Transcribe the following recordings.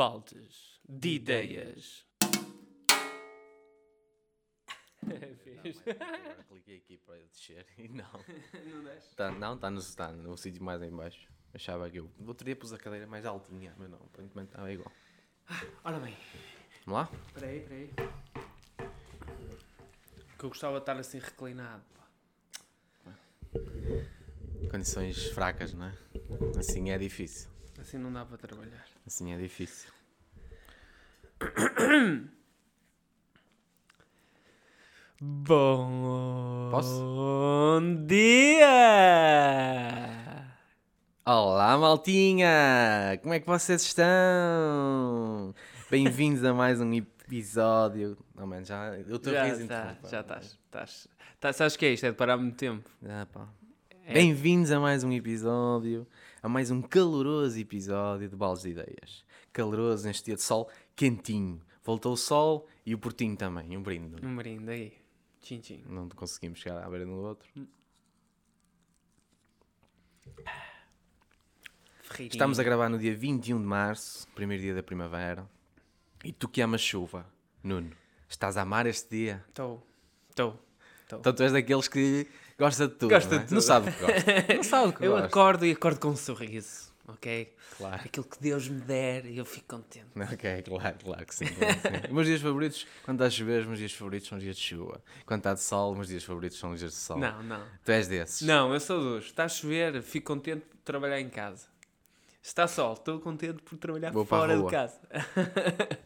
baldes de ideias. É fixe. Agora cliquei aqui para descer e não. Não desce? Tá, não, está no, tá no sítio mais em baixo. Achava que eu. No outro dia pus a cadeira mais altinha, mas não, aparentemente estava igual. Ora bem, Vamos lá? espera aí, espera aí. Que eu gostava de estar assim reclinado. pá. Condições fracas, não é? Assim é difícil. Assim não dá para trabalhar. Assim é difícil. Bom Posso? dia! Olá, maltinha! Como é que vocês estão? Bem-vindos a mais um episódio. Não, mano, já. Eu estou Já, riso tá, já estás. estás. Tá, sabes o que é isto? É de parar muito tempo. Ah, pá. É. Bem-vindos a mais um episódio, a mais um caloroso episódio de Baldes de Ideias. Caloroso neste dia de sol quentinho. Voltou o sol e o portinho também, um brinde. Um brinde aí. Tchim, tchim. Não conseguimos chegar à beira um do outro. Ferreirinho. Estamos a gravar no dia 21 de março, primeiro dia da primavera. E tu que amas chuva, Nuno, estás a amar este dia? Estou. Estou. Então tu és daqueles que gosta de tudo, Gosta não, é? de tudo. não sabe o que gosta. Não sabe o que Eu gosta. acordo e acordo com um sorriso, ok? Claro. Aquilo que Deus me der e eu fico contente. Ok, claro, claro que sim. Claro que sim. Meus dias favoritos, quando está a chover, os meus dias favoritos são os dias de chuva. Quando está de sol, os meus dias favoritos são os dias de sol. Não, não. Tu és desses. Não, eu sou dos. Está a chover, fico contente por trabalhar em casa. Está sol, estou contente por trabalhar Vou fora de casa.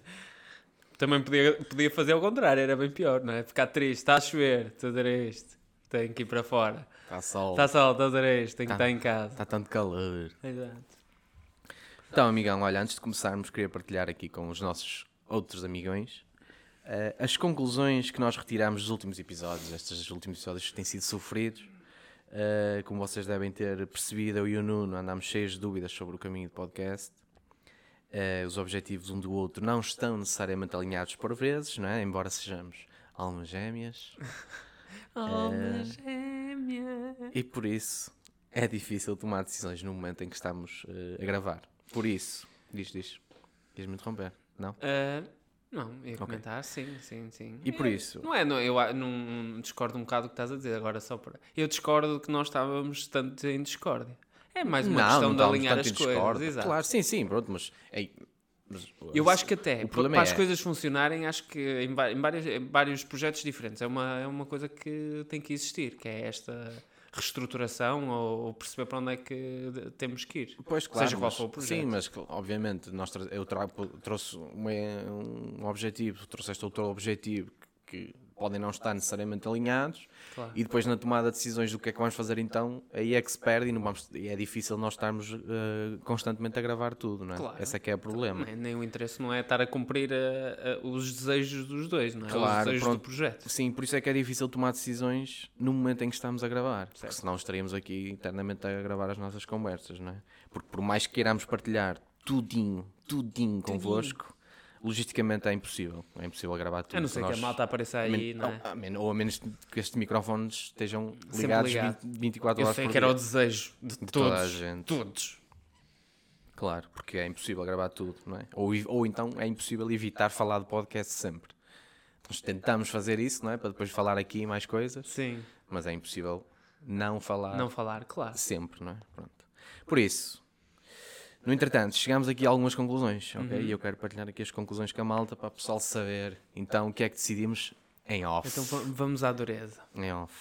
Também podia, podia fazer ao contrário, era bem pior, não é? Ficar triste, está a chover, estou a dizer isto, tenho que ir para fora. Está sol, Está sol, estou a isto, tenho que Tá. estar em casa. está tanto calor. Exato. Então, amigão, olha, antes de começarmos, queria partilhar aqui com os nossos outros amigões eh, as conclusões que nós retiramos dos últimos episódios. Estes últimos episódios têm sido sofridos. Eh, como vocês devem ter percebido, eu e o Nuno andámos cheios de dúvidas sobre o caminho do podcast. Eh, os objetivos um do outro não estão necessariamente alinhados por vezes, não é? embora sejamos almas gêmeas. Alma gêmea. E por isso é difícil tomar decisões no momento em que estamos eh, a gravar. Por isso, diz, diz. Queres-me interromper? Não? Ah, não, ia comentar, sim, sim, sim. E por isso, Não é, não, eu não, discordo um bocado do que estás a dizer, agora só para. Eu discordo que nós estávamos tanto em discórdia. É mais uma não, questão não de alinhar as coisas. Exato. Claro, sim, sim, pronto, mas, ei, mas, Eu acho que até, para, as é- coisas funcionarem, acho que em, em vários, em vários projetos diferentes é uma, é uma coisa que tem que existir, que é esta reestruturação ou, perceber para onde é que temos que ir. Pois, claro, Seja qual for o projeto. Sim, mas obviamente nós tra- eu trago, trouxe uma- um objetivo, trouxeste outro objetivo que podem não estar necessariamente alinhados Claro. e depois na tomada de decisões do que é que vamos fazer então, aí é que se perde e, não vamos, e é difícil nós estarmos eh, constantemente a gravar tudo, não é? Claro. Esse é que é o problema. Nem, nem o interesse não é estar a cumprir ah, ah, os desejos dos dois, não é? Claro, os desejos pronto. do projeto. Sim, por isso é que é difícil tomar decisões no momento em que estamos a gravar. Porque Certo. senão estaríamos aqui eternamente a gravar as nossas conversas, não é? Porque por mais que queiramos partilhar tudinho, tudinho convosco, logisticamente é impossível. É impossível gravar tudo. A não ser que Nós- a malta apareça aí, não é? ou, a men- ou a menos que estes microfones estejam Sempre ligados ligado. 20 24 Eu horas sei por que era dia. o desejo de, De todos. toda a gente. Todos. Claro, porque é impossível gravar tudo, não é? Ou, ou então é impossível evitar falar de podcast sempre. Nós tentamos fazer isso, não é? Para depois falar aqui mais coisas. Sim. mas é impossível não falar Não falar, claro. sempre, não é? Pronto. Por isso, no entretanto, chegamos aqui a algumas conclusões, ok? Uhum. E eu quero partilhar aqui as conclusões com a malta para o pessoal saber, então, o que é que decidimos em off. Então va- vamos à dureza. Em off.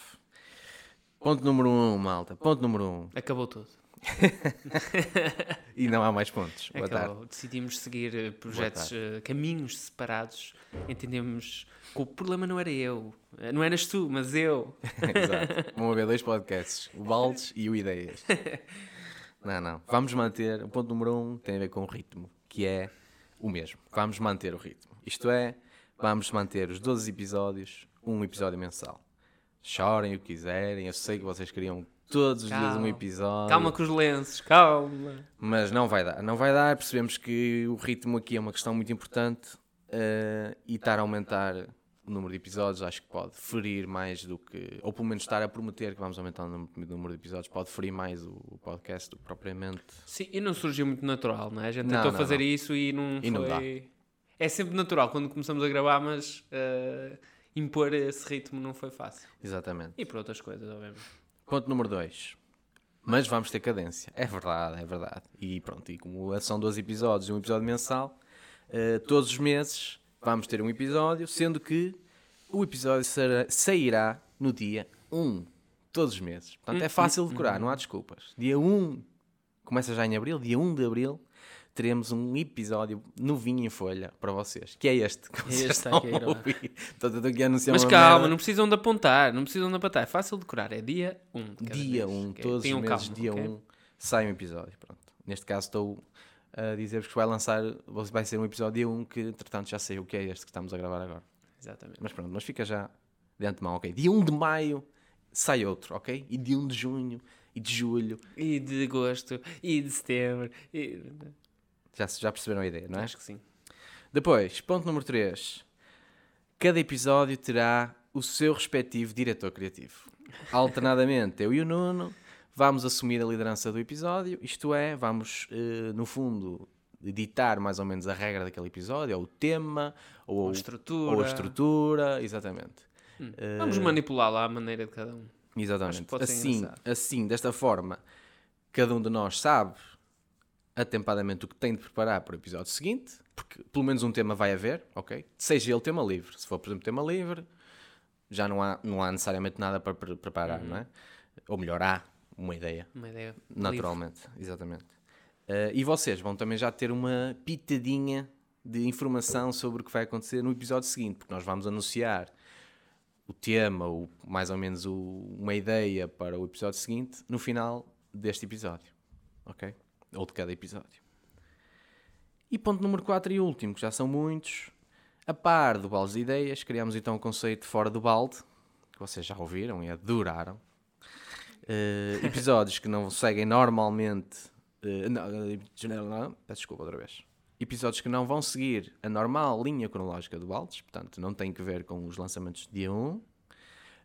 Ponto número um, malta. Ponto número um. Acabou tudo. E não há mais pontos. Boa tarde. Acabou. Decidimos seguir eh, projetos, eh, caminhos separados. Entendemos que o problema não era eu. Eh, Não eras tu, mas eu. Exato. Vão haver dois podcasts, o Baldes e o Ideias. Não, não. Vamos manter, o ponto número um tem a ver com o ritmo, que é o mesmo. Vamos manter o ritmo. Isto é, vamos manter os 12 episódios, um episódio mensal. Chorem o que quiserem, eu sei que vocês queriam todos os dias um Calma. episódio. Calma com os lenços, calma. Mas não vai dar, não vai dar. Percebemos que o ritmo aqui é uma questão muito importante eh, e estar a aumentar o número de episódios, acho que pode ferir mais do que, ou pelo menos estar a prometer que vamos aumentar o número- de episódios, pode ferir mais o, podcast do que propriamente. Sim, e não surgiu muito natural, não é? A gente Não, tentou não, fazer não. isso e não E foi... é sempre natural quando começamos a gravar, mas eh, impor esse ritmo não foi fácil. Exatamente. E por outras coisas, obviamente. Ponto número 2. Mas vamos ter cadência. É verdade, é verdade. E pronto, e como são 12 episódios e um episódio mensal, eh, todos os meses vamos ter um episódio, sendo que o episódio será- sairá no dia 1. Todos os meses. Portanto, é fácil de decorar, não há desculpas. Dia 1, começa já em abril, dia 1 de abril, teremos um episódio novinho em folha para vocês, que é este. Que vocês Este estão aqui, a é? ouvir. Portanto, eu estou aqui a anunciar Mas calma, merda. não precisam de apontar, não precisam de apontar. É fácil de decorar, é dia 1. Um, de cada dia mês, 1, ok? todos os meses, calma, dia ok? 1, sai um episódio. Pronto. Neste caso estou a dizer-vos que vai lançar, vai ser um episódio dia 1 que entretanto já sei o que é este que estamos a gravar agora. Exatamente. Mas pronto, mas fica já de antemão, ok? Dia 1 de maio sai outro, ok? E dia 1 de junho e de julho, E de agosto, e de setembro, e... já, já perceberam a ideia, não é? Acho que sim. Depois, ponto número 3. Cada episódio terá o seu respectivo diretor criativo. Alternadamente, eu e o Nuno vamos assumir a liderança do episódio, isto é, vamos, eh, no fundo, editar mais ou menos a regra daquele episódio, ou o tema, ou, Ou a estrutura. ou a estrutura, exatamente. Eh, Vamos manipulá-la à maneira de cada um. Exatamente. Assim, engraçado. assim, desta forma, cada um de nós sabe atempadamente o que tem de preparar para o episódio seguinte, porque pelo menos um tema vai haver, ok? Seja ele tema livre. Se for, por exemplo, tema livre, já não há, não há necessariamente nada para pre- preparar, Uhum. não é? Ou melhor, há uma ideia, Uma ideia. naturalmente. Exatamente. Eh, e vocês vão também já ter uma pitadinha de informação sobre o que vai acontecer no episódio seguinte, porque nós vamos anunciar o tema, ou mais ou menos o- uma ideia para o episódio seguinte, no final deste episódio. Ok? Ou de cada episódio. E ponto número 4 e último, que já são muitos. A par do balde de ideias, criamos então o conceito fora do balde, que vocês já ouviram e adoraram. Eh, episódios que não seguem normalmente. eh, não, eh, não, peço desculpa outra vez. Episódios que não vão seguir a normal linha cronológica do Baldes, portanto não tem que ver com os lançamentos de dia 1,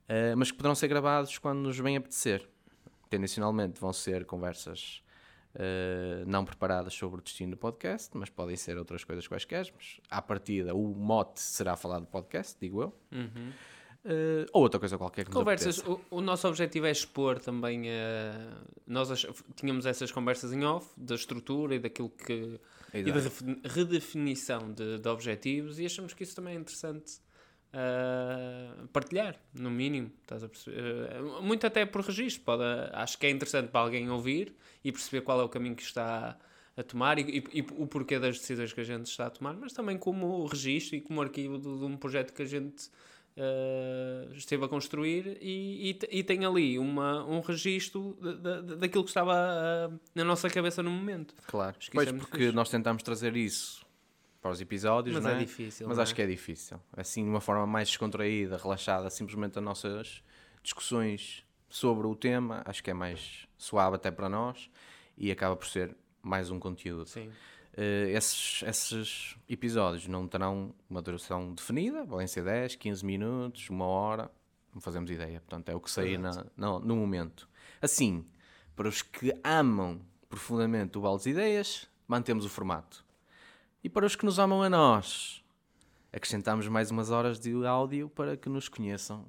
eh, mas que poderão ser gravados quando nos bem apetecer. Tendencionalmente vão ser conversas eh, não preparadas sobre o destino do podcast, mas podem ser outras coisas quaisquer. Mas à partida, o mote será falar do podcast, digo eu. Uhum. Eh, ou outra coisa qualquer que Conversas, o, o nosso objetivo é expor também. eh, nós ach- tínhamos essas conversas em off, da estrutura e daquilo que. e da Exato. redefinição de, de objetivos, e achamos que isso também é interessante eh, partilhar, no mínimo. Estás a perceber? Eh, muito até por registro, pode, acho que é interessante para alguém ouvir e perceber qual é o caminho que está a tomar e, e- e o porquê das decisões que a gente está a tomar, mas também como registro e como arquivo de, de um projeto que a gente eh, esteve a construir e, e, e tem ali uma, um registro de- de- daquilo que estava ah, na nossa cabeça no momento. Claro, pois é porque nós tentamos trazer isso para os episódios, Mas não é é? difícil, Mas acho é? que é difícil. Assim, de uma forma mais descontraída, relaxada, simplesmente as nossas discussões sobre o tema, acho que é mais suave até para nós e acaba por ser mais um conteúdo. Sim. Eh, esses, esses episódios não terão uma duração definida, podem ser 10, 15 minutos, uma hora, não fazemos ideia. Portanto, é o que sair na, no, no momento. Assim, para os que amam profundamente o Baldes de Ideias, mantemos o formato. E para os que nos amam a nós, acrescentamos mais umas horas de áudio para que nos conheçam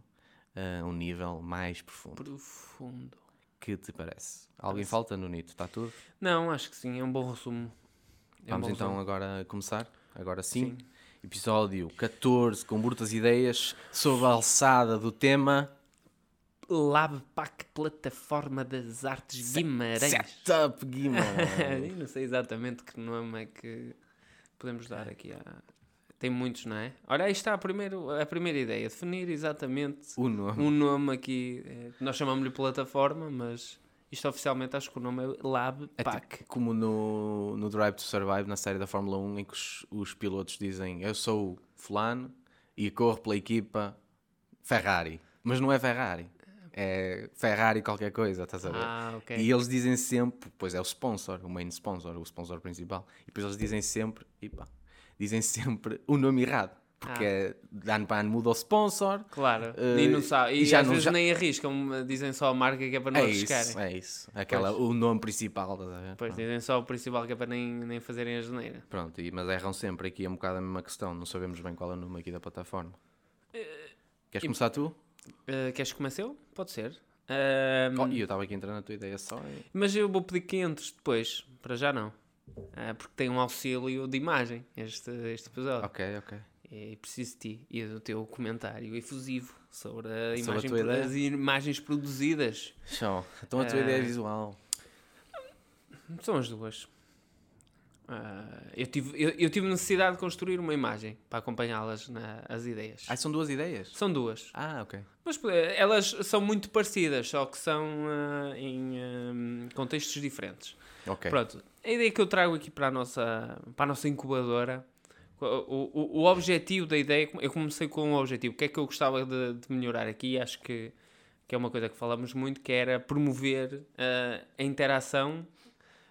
a um nível mais profundo. Profundo. Que te parece? Alguém falta no Nito? Está tudo? Não, acho que sim, é um bom resumo. É Vamos então agora começar. Agora sim. Episódio 14 com brutas ideias sob a alçada do tema Labpack Plataforma das Artes Guimarães. Setup Guimarães. Não sei exatamente que nome é que podemos dar aqui. À... Tem muitos, não é? Olha, aí está a, primeiro, a primeira ideia. Definir exatamente o nome. um nome aqui. eh, Nós chamamos-lhe plataforma, mas isto oficialmente acho que o nome é É Labpack. tipo como no, no Drive to Survive, na série da Fórmula 1, em que os, os pilotos dizem eu sou fulano e corro pela equipa Ferrari. Mas não é Ferrari. É Ferrari qualquer coisa, estás a ver? Ah, ok. E eles dizem sempre, pois é o sponsor, o main sponsor, o sponsor principal. E depois eles dizem sempre, epa, dizem sempre o nome errado. Porque Ah. é, de ano para ano muda o sponsor. Claro, Eh, e não sabe. E, e já às não- vezes já- nem arriscam, dizem só a marca que é para não É arriscarem. isso, é isso. Aquela, o nome principal. Pois, dizem só o principal que é para nem, nem fazerem a geneira. Pronto, e- mas erram sempre aqui é um bocado a mesma questão. Não sabemos bem qual é o nome aqui da plataforma. Queres começar tu? Uh, queres que comece eu? Pode ser. Oh, e eu estava aqui entrando na tua ideia só. e- Mas eu vou pedir que entres depois, para já não. Ah, porque tem um auxílio de imagem este, este episódio. Ok, ok. E preciso de ti e do teu comentário efusivo sobre, a Sobre a imagem, ideia? as imagens produzidas. Show. Então a tua Ah. ideia visual. São as duas. Ah, eu, tive, eu, eu tive necessidade de construir uma imagem para acompanhá-las nas ideias. Ah, são duas ideias? São duas. Ah, ok. Mas eh, elas são muito parecidas, só que são ah, em ah, contextos diferentes. Ok. Pronto, a ideia que eu trago aqui para a nossa, para a nossa incubadora, o, o, o objetivo da ideia, eu comecei com um objetivo, o que é que eu gostava de, de melhorar aqui, acho que, que é uma coisa que falamos muito, que era promover ah, a interação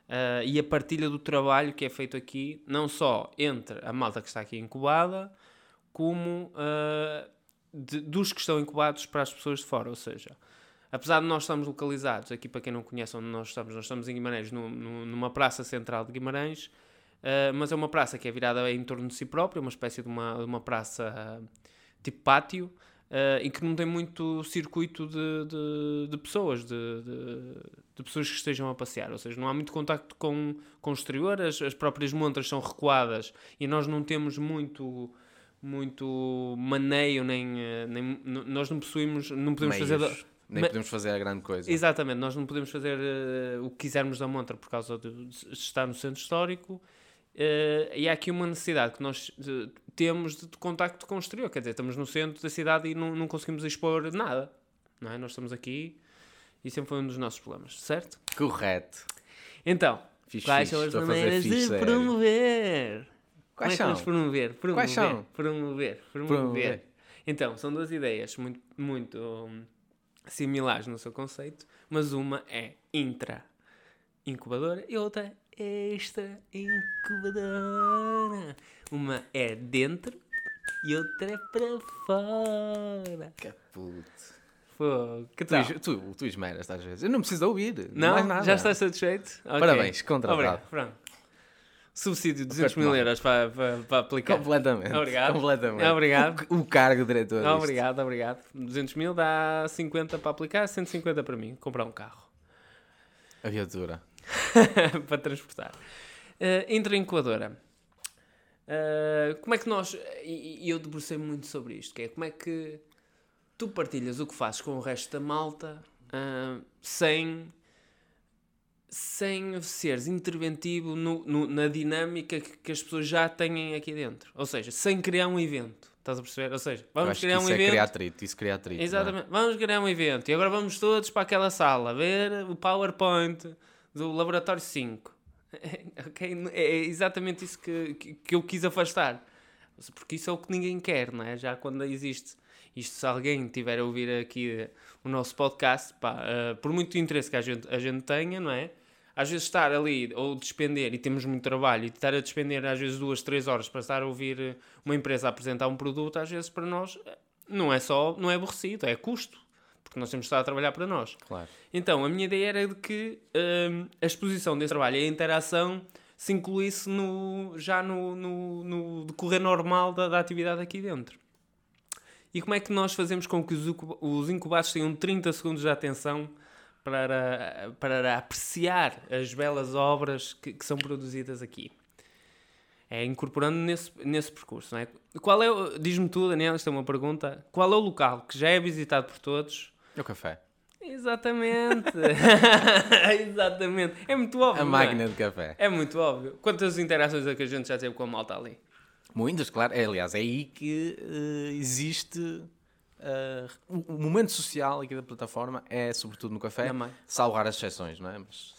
ah, e a partilha do trabalho que é feito aqui, não só entre a malta que está aqui incubada, como ah, de- dos que estão incubados para as pessoas de fora, ou seja, apesar de nós estarmos localizados, aqui para quem não conhece onde nós estamos, nós estamos em Guimarães, no- no- numa praça central de Guimarães, ah, mas é uma praça que é virada em torno de si própria, uma espécie de uma, de uma praça ah, tipo pátio, ah, e que não tem muito circuito de, de, de pessoas, de, de, pessoas que estejam a passear, ou seja, não há muito contacto com, com o exterior, as, as próprias montras são recuadas e nós não temos muito muito maneio nem, nem nós não possuímos não podemos Meios. fazer Nem podemos fazer a grande coisa. Exatamente, nós não podemos fazer eh, o que quisermos da montra por causa de, de estar no centro histórico. Eh, e há aqui uma necessidade que nós temos de, de contacto com o exterior. Quer dizer, estamos no centro da cidade e não, não conseguimos expor nada. Não é? Nós estamos aqui e sempre foi um dos nossos problemas, certo? Correto. Então, Fixe, quais são as maneiras de sério. promover? Como Quais é são? vamos promover? Promover, Quais são? promover, promover. Promover. Então, são duas ideias muito, muito hum, similares no seu conceito, mas uma é intra incubadora e outra extra incubadora. Uma é dentro e outra é para fora. Que puto. Fogo. Que Tu, tal? es- tu, tu esmeras às vezes. Eu não preciso ouvir. Não? mais nada. Já estás satisfeito? Ok. Parabéns, contratado. Obrigado, pronto. Subsídio de 200 Aperto mil euros para, para, para aplicar. Completamente. Obrigado. Completamente. Obrigado. O, o cargo diretor. disto. Obrigado, obrigado. 200 mil dá 50 para aplicar, 150 para mim. Comprar um carro. A viatura. para transportar. Uh, entre a incubadora. Uh, como é que nós. E, e eu debrucei muito sobre isto, que é como é que tu partilhas o que fazes com o resto da malta uh, sem. Sem seres interventivo no- no- na dinâmica que, que as pessoas já têm aqui dentro. Ou seja, sem criar um evento. Estás a perceber? Ou seja, vamos acho que criar um isso é evento. criar atrito. Isso cria atrito. é? Exatamente. Vamos criar um evento e agora vamos todos para aquela sala ver o PowerPoint do Laboratório 5. ok? É exatamente isso que, que, eu quis afastar. Porque isso é o que ninguém quer, não é? Já quando existe. Isto, se alguém tiver a ouvir aqui o nosso podcast, pá, eh, por muito interesse que a gente, a gente tenha, não é? Às vezes estar ali ou despender, e temos muito trabalho, e estar a despender às vezes duas, três horas para estar a ouvir eh, uma empresa apresentar um produto, às vezes para nós eh, não é só, não é aborrecido, é custo. Porque nós temos estar a trabalhar para nós. Claro. Então, a minha ideia era de que hum, a exposição desse trabalho e a interação se incluísse no, já no, no, no decorrer normal da, da atividade aqui dentro. E como é que nós fazemos com que os, incuba- os incubados tenham 30 segundos de atenção para, para apreciar as belas obras que, que são produzidas aqui? É incorporando nesse, nesse percurso, não é? Qual é, diz-me tu, Daniel, isto é uma pergunta, qual é o local que já é visitado por todos o café. Exatamente. Exatamente. É muito óbvio. A é? máquina de café. É muito óbvio. Quantas interações é que a gente já teve com a malta ali? Muitas, claro. É, aliás, é aí que eh, existe. eh, o, momento social aqui da plataforma é sobretudo no café, Também. salvo raras exceções, não é? Mas,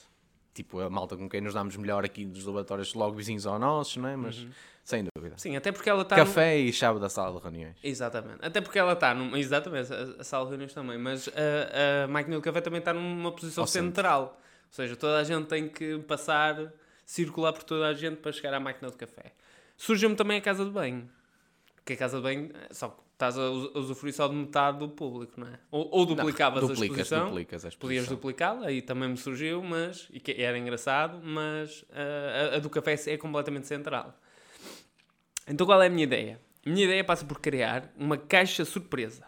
tipo, a malta com quem nos damos melhor aqui dos laboratórios logo vizinhos aos nossos, não é? Mas, sem dúvida. Sim, até porque ela está. Café e chave da sala de reuniões. Exatamente. Até porque ela está numa. Exatamente, a, a sala de reuniões também. Mas a, a máquina do café também está numa posição Ao centro. central. Ou seja, toda a gente tem que passar, circular por toda a gente para chegar à máquina de café. Surgiu-me também a casa de banho. porque a casa de banho, eh, só que estás a us- a usufruir só de metade do público, não é? Ou, ou duplicavas a Duplicas, exposição, duplicas a podias exposição. duplicá-la, aí também me surgiu, mas, e que era engraçado, mas ah, a, a do café é completamente central. Então qual é a minha ideia? A minha ideia passa por criar uma caixa surpresa.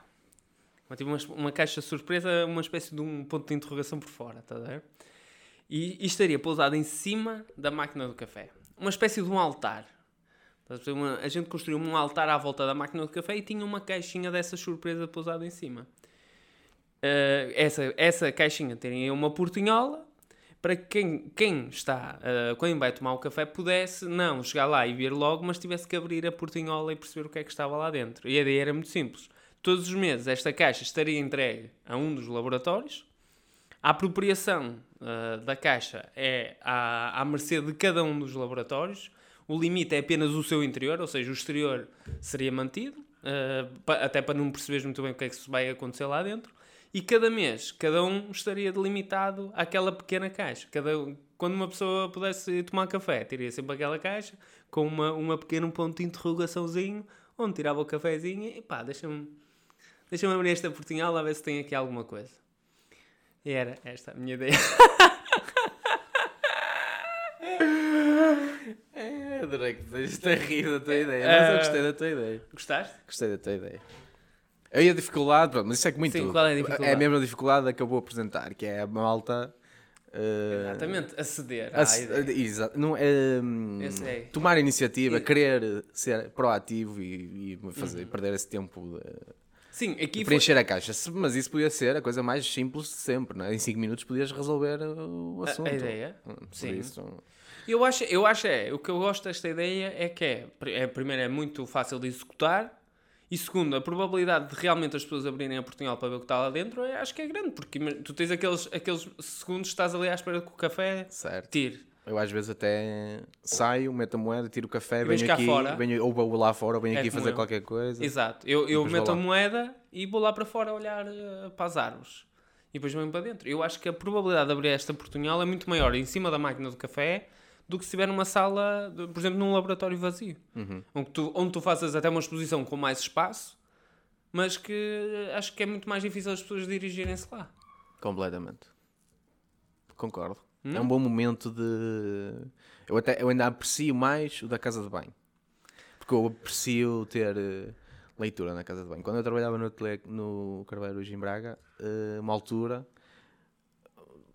Uma, tipo, uma, caixa surpresa, uma espécie de um ponto de interrogação por fora, está a ver? E, e estaria pousado em cima da máquina do café. Uma espécie de um altar. A gente construiu um altar à volta da máquina do café e tinha uma caixinha dessa surpresa pousada em cima. Uh, essa, essa caixinha teria uma portinhola para que quem, quem está, uh, quem vai tomar o café, pudesse não chegar lá e vir logo, mas tivesse que abrir a portinhola e perceber o que é que estava lá dentro. E a ideia era muito simples. Todos os meses esta caixa estaria entregue a um dos laboratórios. A apropriação uh, da caixa é à, à mercê de cada um dos laboratórios. O limite é apenas o seu interior, ou seja, o exterior seria mantido, uh, pa- até para não perceberes muito bem o que é que vai acontecer lá dentro. E cada mês, cada um estaria delimitado àquela pequena caixa. Cada, quando uma pessoa pudesse tomar café, teria sempre aquela caixa com uma, uma pequeno ponto de interrogaçãozinho, onde tirava o cafezinho e pá, deixa-me deixa abrir esta portinhola a ver se tem aqui alguma coisa. E era esta a minha ideia. É, adorei que estejas a rir da tua ideia, mas eu gostei da tua ideia. Gostaste? Gostei da tua ideia. Aí a dificuldade, pronto, mas isso é que muito. Sim, qual é a dificuldade? É a mesma dificuldade que eu vou apresentar, que é a malta. eh, Exatamente, aceder à ideia. exa- não, é, Eu sei. tomar iniciativa, E- querer ser proativo e, e fazer, perder esse tempo de, Sim, aqui de foi, preencher a caixa. Mas isso podia ser a coisa mais simples de sempre, não é? Em 5 minutos podias resolver uh, o assunto. a ideia. Hum, Por Sim. isso, Eu acho, eu acho é, o que eu gosto desta ideia é que é, é, primeiro é muito fácil de executar e segundo, a probabilidade de realmente as pessoas abrirem a portinhola para ver o que está lá dentro, é, acho que é grande, porque tu tens aqueles, aqueles segundos que estás ali à espera que o café certo. tire. Eu às vezes até saio, meto a moeda, tiro o café, venho cá aqui, fora. venho, ou vou lá fora, ou venho É aqui fazer eu. qualquer coisa. Exato. Eu, eu meto a moeda e vou lá para fora olhar eh, para as árvores. E depois venho para dentro. Eu acho que a probabilidade de abrir esta portunhola é muito maior em cima da máquina do café do que se estiver numa sala, de- por exemplo, num laboratório vazio. Uhum. Onde, tu, onde tu faças até uma exposição com mais espaço, mas que eh, acho que é muito mais difícil as pessoas dirigirem-se lá. Completamente. Concordo. Hum? É um bom momento de. Eu, até, eu ainda aprecio mais o da casa de banho. Porque eu aprecio ter eh, leitura na casa de banho. Quando eu trabalhava no, tele, no Carvalho hoje em Braga, eh, uma altura,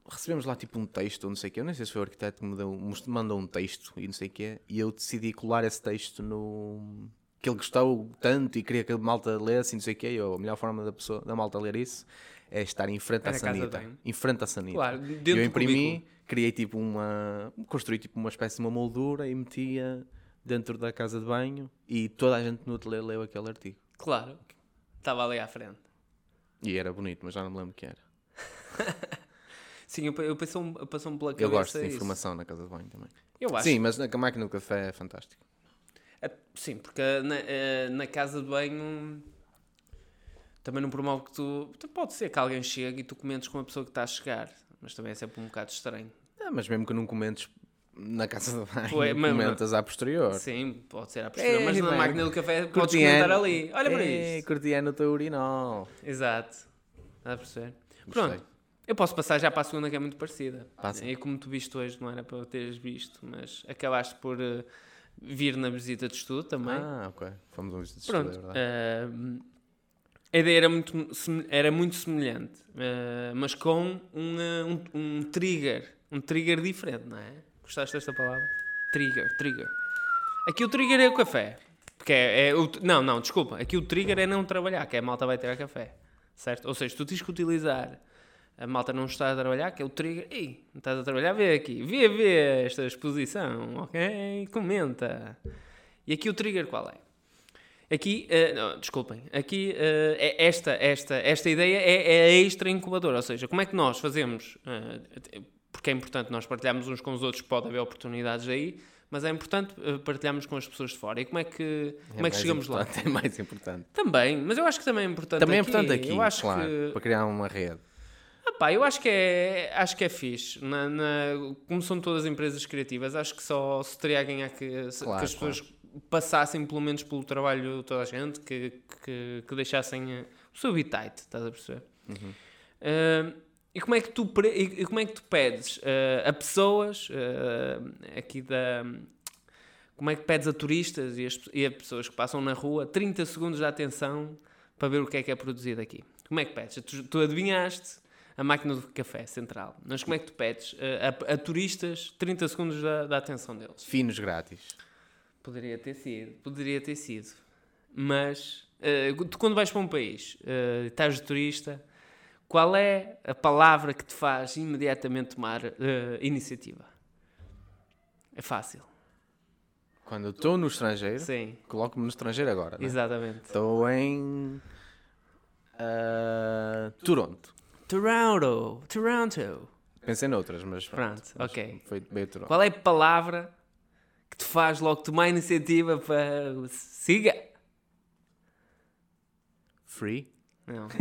recebemos lá tipo um texto, ou não sei o quê. Eu nem sei se foi o arquiteto que me deu, me mandou um texto e não sei o quê. E eu decidi colar esse texto no. que ele gostou tanto e queria que a malta lesse e não sei o quê. E eu, a melhor forma da, pessoa, da malta ler isso é estar em frente à sanita. Em frente à sanita. Claro, eu imprimi, criei tipo uma. construí tipo uma espécie de uma moldura e metia dentro da casa de banho e toda a gente no ateliê leu aquele artigo. Claro. Estava ali à frente. E era bonito, mas já não me lembro o que era. Sim, eu, eu passou-me passou pela cabeça Eu gosto de isso. informação na casa de banho também. Eu acho Sim, mas na a máquina do café é fantástico. É, Sim, porque na, eh, na casa de banho também não promove que tu. Pode ser que alguém chegue e tu comentes com a pessoa que está a chegar, mas também é sempre um bocado estranho. Ah, mas mesmo que não comentes na casa de banho, Pois, mas- comentas à posterior. Sim, pode ser à posterior, É, mas na bem, máquina do café podes Curtiano. comentar ali. Olha para É, isso. Curtiano no teu urinol. Exato. Dá a perceber? Pronto. Eu posso passar já para a segunda que é muito parecida. Passa. E como tu viste hoje, não era para teres visto, mas acabaste por eh, vir na visita de estudo também. Ah, ok. Fomos um visito de Pronto. estudo, é verdade. ah, a ideia era muito, era muito semelhante, ah, mas com um, um, um trigger. Um trigger diferente, não é? Gostaste desta palavra? Trigger, trigger. Aqui o trigger é o café. Porque é, é o, não, não, desculpa. Aqui o trigger é não trabalhar, que é a malta vai ter a café. Certo? Ou seja, tu tens que utilizar a malta não está a trabalhar, que é o trigger. Ei, não estás a trabalhar? Vê aqui. Vê, vê esta exposição, ok? Comenta. E aqui o trigger qual é? Aqui, eh, não, desculpem, aqui eh, é esta, esta, esta ideia é, é a extra incubadora, ou seja, como é que nós fazemos, eh, porque é importante nós partilharmos uns com os outros, pode haver oportunidades aí, mas é importante partilharmos com as pessoas de fora. E como é que, como é que chegamos lá? É mais importante. Também, mas eu acho que também é importante Também é aqui. importante aqui, Eu acho claro, que para criar uma rede. Ah pá, eu acho que é, acho que é fixe. Na, na- como são todas empresas criativas, acho que só se teria a ganhar que, se- Claro, que as pessoas passassem pelo menos pelo trabalho de toda a gente, que, que, que deixassem eh, o seu habitat, estás a perceber? Uh, e como é que tu, e como é que tu pedes uh, a pessoas uh, aqui da. Como é que pedes a turistas e, as, e a pessoas que passam na rua 30 segundos de atenção para ver o que é que é produzido aqui? Como é que pedes? Tu, tu adivinhaste a máquina do café central, mas como é que tu pedes uh, a, a turistas 30 segundos da, da atenção deles? Finos grátis. Poderia ter sido, poderia ter sido. Mas eh, tu quando vais para um país, eh, estás de turista, qual é a palavra que te faz imediatamente tomar eh, iniciativa? É fácil. Quando eu estou no estrangeiro, Sim, coloco-me no estrangeiro agora. né? exatamente. Estou em. ah, Toronto. Toronto, Toronto. Pensei noutras, mas pronto. Pronto, ok. Foi bem Toronto. Qual é a palavra que te faz logo tomar iniciativa para siga? Free? Não.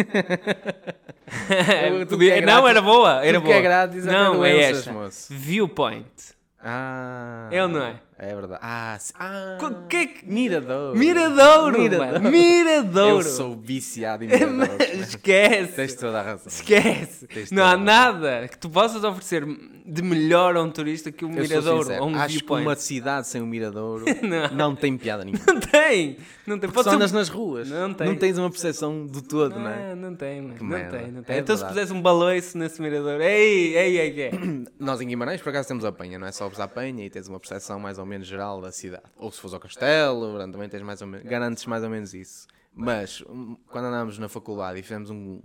Podia- é não, grátis- era boa, era é boa. grátis, até não, é esta. moço. Viewpoint. Ah. É ou não é? É verdade. Ah, se- ah Co- que é que- Miradouro. Miradouro, Miradouro. mano. Miradouro. Eu sou viciado em Miradouro. Esquece. Tens toda a razão. Esquece. Não há a nada que tu possas oferecer de melhor a um turista que um Eu miradouro ou um Acho que viewpoint. uma cidade sem um miradouro Não. não. tem piada nenhuma. Não tem. Não tem. Pode só ser um- andas nas ruas. Não tem. tens uma percepção do todo, não é? Não, não tem, mano. não merda. tem, não tem. É então se verdade. pusesse um baloiço nesse mirador, ei, ei, ei, ei. Nós em Guimarães, por acaso, temos a penha, não é só a penha e tens uma percepção mais ou menos geral da cidade. Ou se fores ao castelo, também tens mais ou menos, garantes mais ou menos isso. Mas, um, quando andámos na faculdade e fizemos um,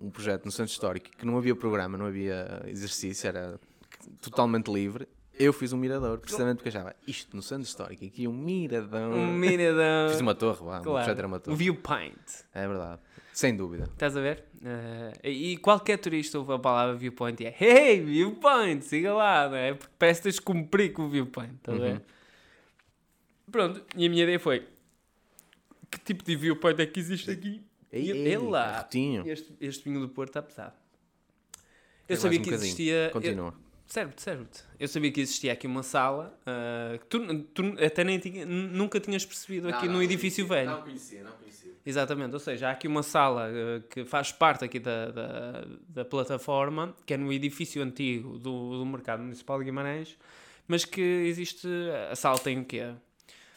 um projeto no Centro Histórico que não havia programa, não havia exercício, era totalmente livre, eu fiz um mirador, precisamente porque achava isto no Centro Histórico, aqui um mirador. Um mirador. Fiz uma torre lá, o Claro. projeto era uma Um torre. viewpoint. É verdade, sem dúvida. Estás a ver? Eh, e qualquer turista ouve a palavra viewpoint e é Hey, viewpoint, siga lá, não é? Porque parece que tens de cumprir com o viewpoint, estás a ver? Pronto, e a minha ideia foi que tipo de viewpoint é que existe aqui? Ei, E ei, ele lá, rotinho. este, este vinho do Porto está pesado. Eu Tem sabia um que bocadinho. existia. eu- Continua. Serve-te, serve-te. Eu sabia que existia aqui uma sala ah, que tu, tu até nem tinha, nunca tinhas percebido aqui no edifício velho. conhecia, não conhecia. Exatamente, ou seja, há aqui uma sala eh, que faz parte aqui da, da, da plataforma, que é no edifício antigo do, do Mercado Municipal de Guimarães, mas que existe, a sala tem o quê?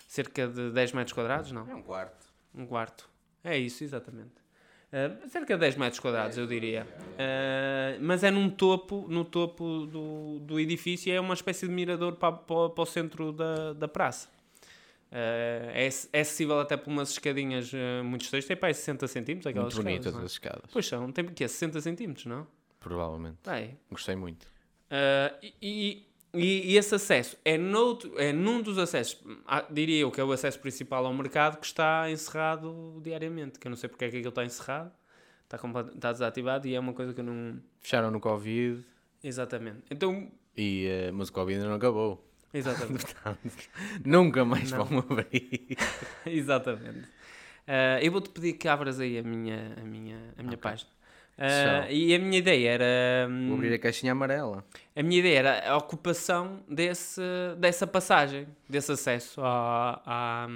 Cerca de 10 metros quadrados, não? É um quarto. Um quarto. É isso, exatamente. Eh, cerca de 10 metros quadrados, eu diria. Eh, mas é num topo, no topo do, do edifício e é uma espécie de mirador para, para, para o centro da, da praça. Eh, é, é acessível até por umas escadinhas uh, muito estreitas, tem para aí 60 centímetros, aquelas Muito bonitas escadas, é? as escadas. Pois são, tem que 60 centímetros, não? Provavelmente. Tem. Gostei muito. Uh, e, e- e esse acesso é, noutro, é num dos acessos, ah, diria eu que é o acesso principal ao mercado que está encerrado diariamente. Que eu não sei porque é que aquilo está encerrado, está, está desativado e é uma coisa que eu não. Fecharam no Covid, Exatamente. Então, e, eh, mas o Covid ainda não acabou. Exatamente. Nunca mais Não. vão abrir. exatamente. Uh, eu vou-te pedir que abras aí a minha, a minha, a minha página. Uh, e a minha ideia era. hum, Vou abrir a caixinha amarela. A minha ideia era a ocupação desse, dessa passagem, desse acesso à, à,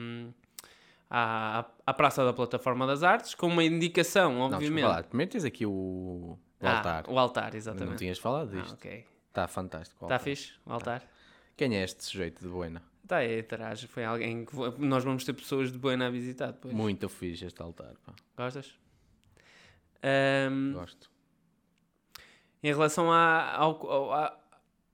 à, à Praça da Plataforma das Artes, com uma indicação, Não, obviamente. lá. Primeiro tens aqui o, o Ah, altar. o altar, Ainda Não exatamente. tinhas falado Ah, disto. ok. Está fantástico. Está fixe? O altar? Quem é este sujeito de Buena? Está aí atrás. Foi alguém que. Nós vamos ter pessoas de Buena a visitar depois. Muito fixe este altar. Pá. Gostas? Ahm, Gosto. em relação à, ao- ao- à,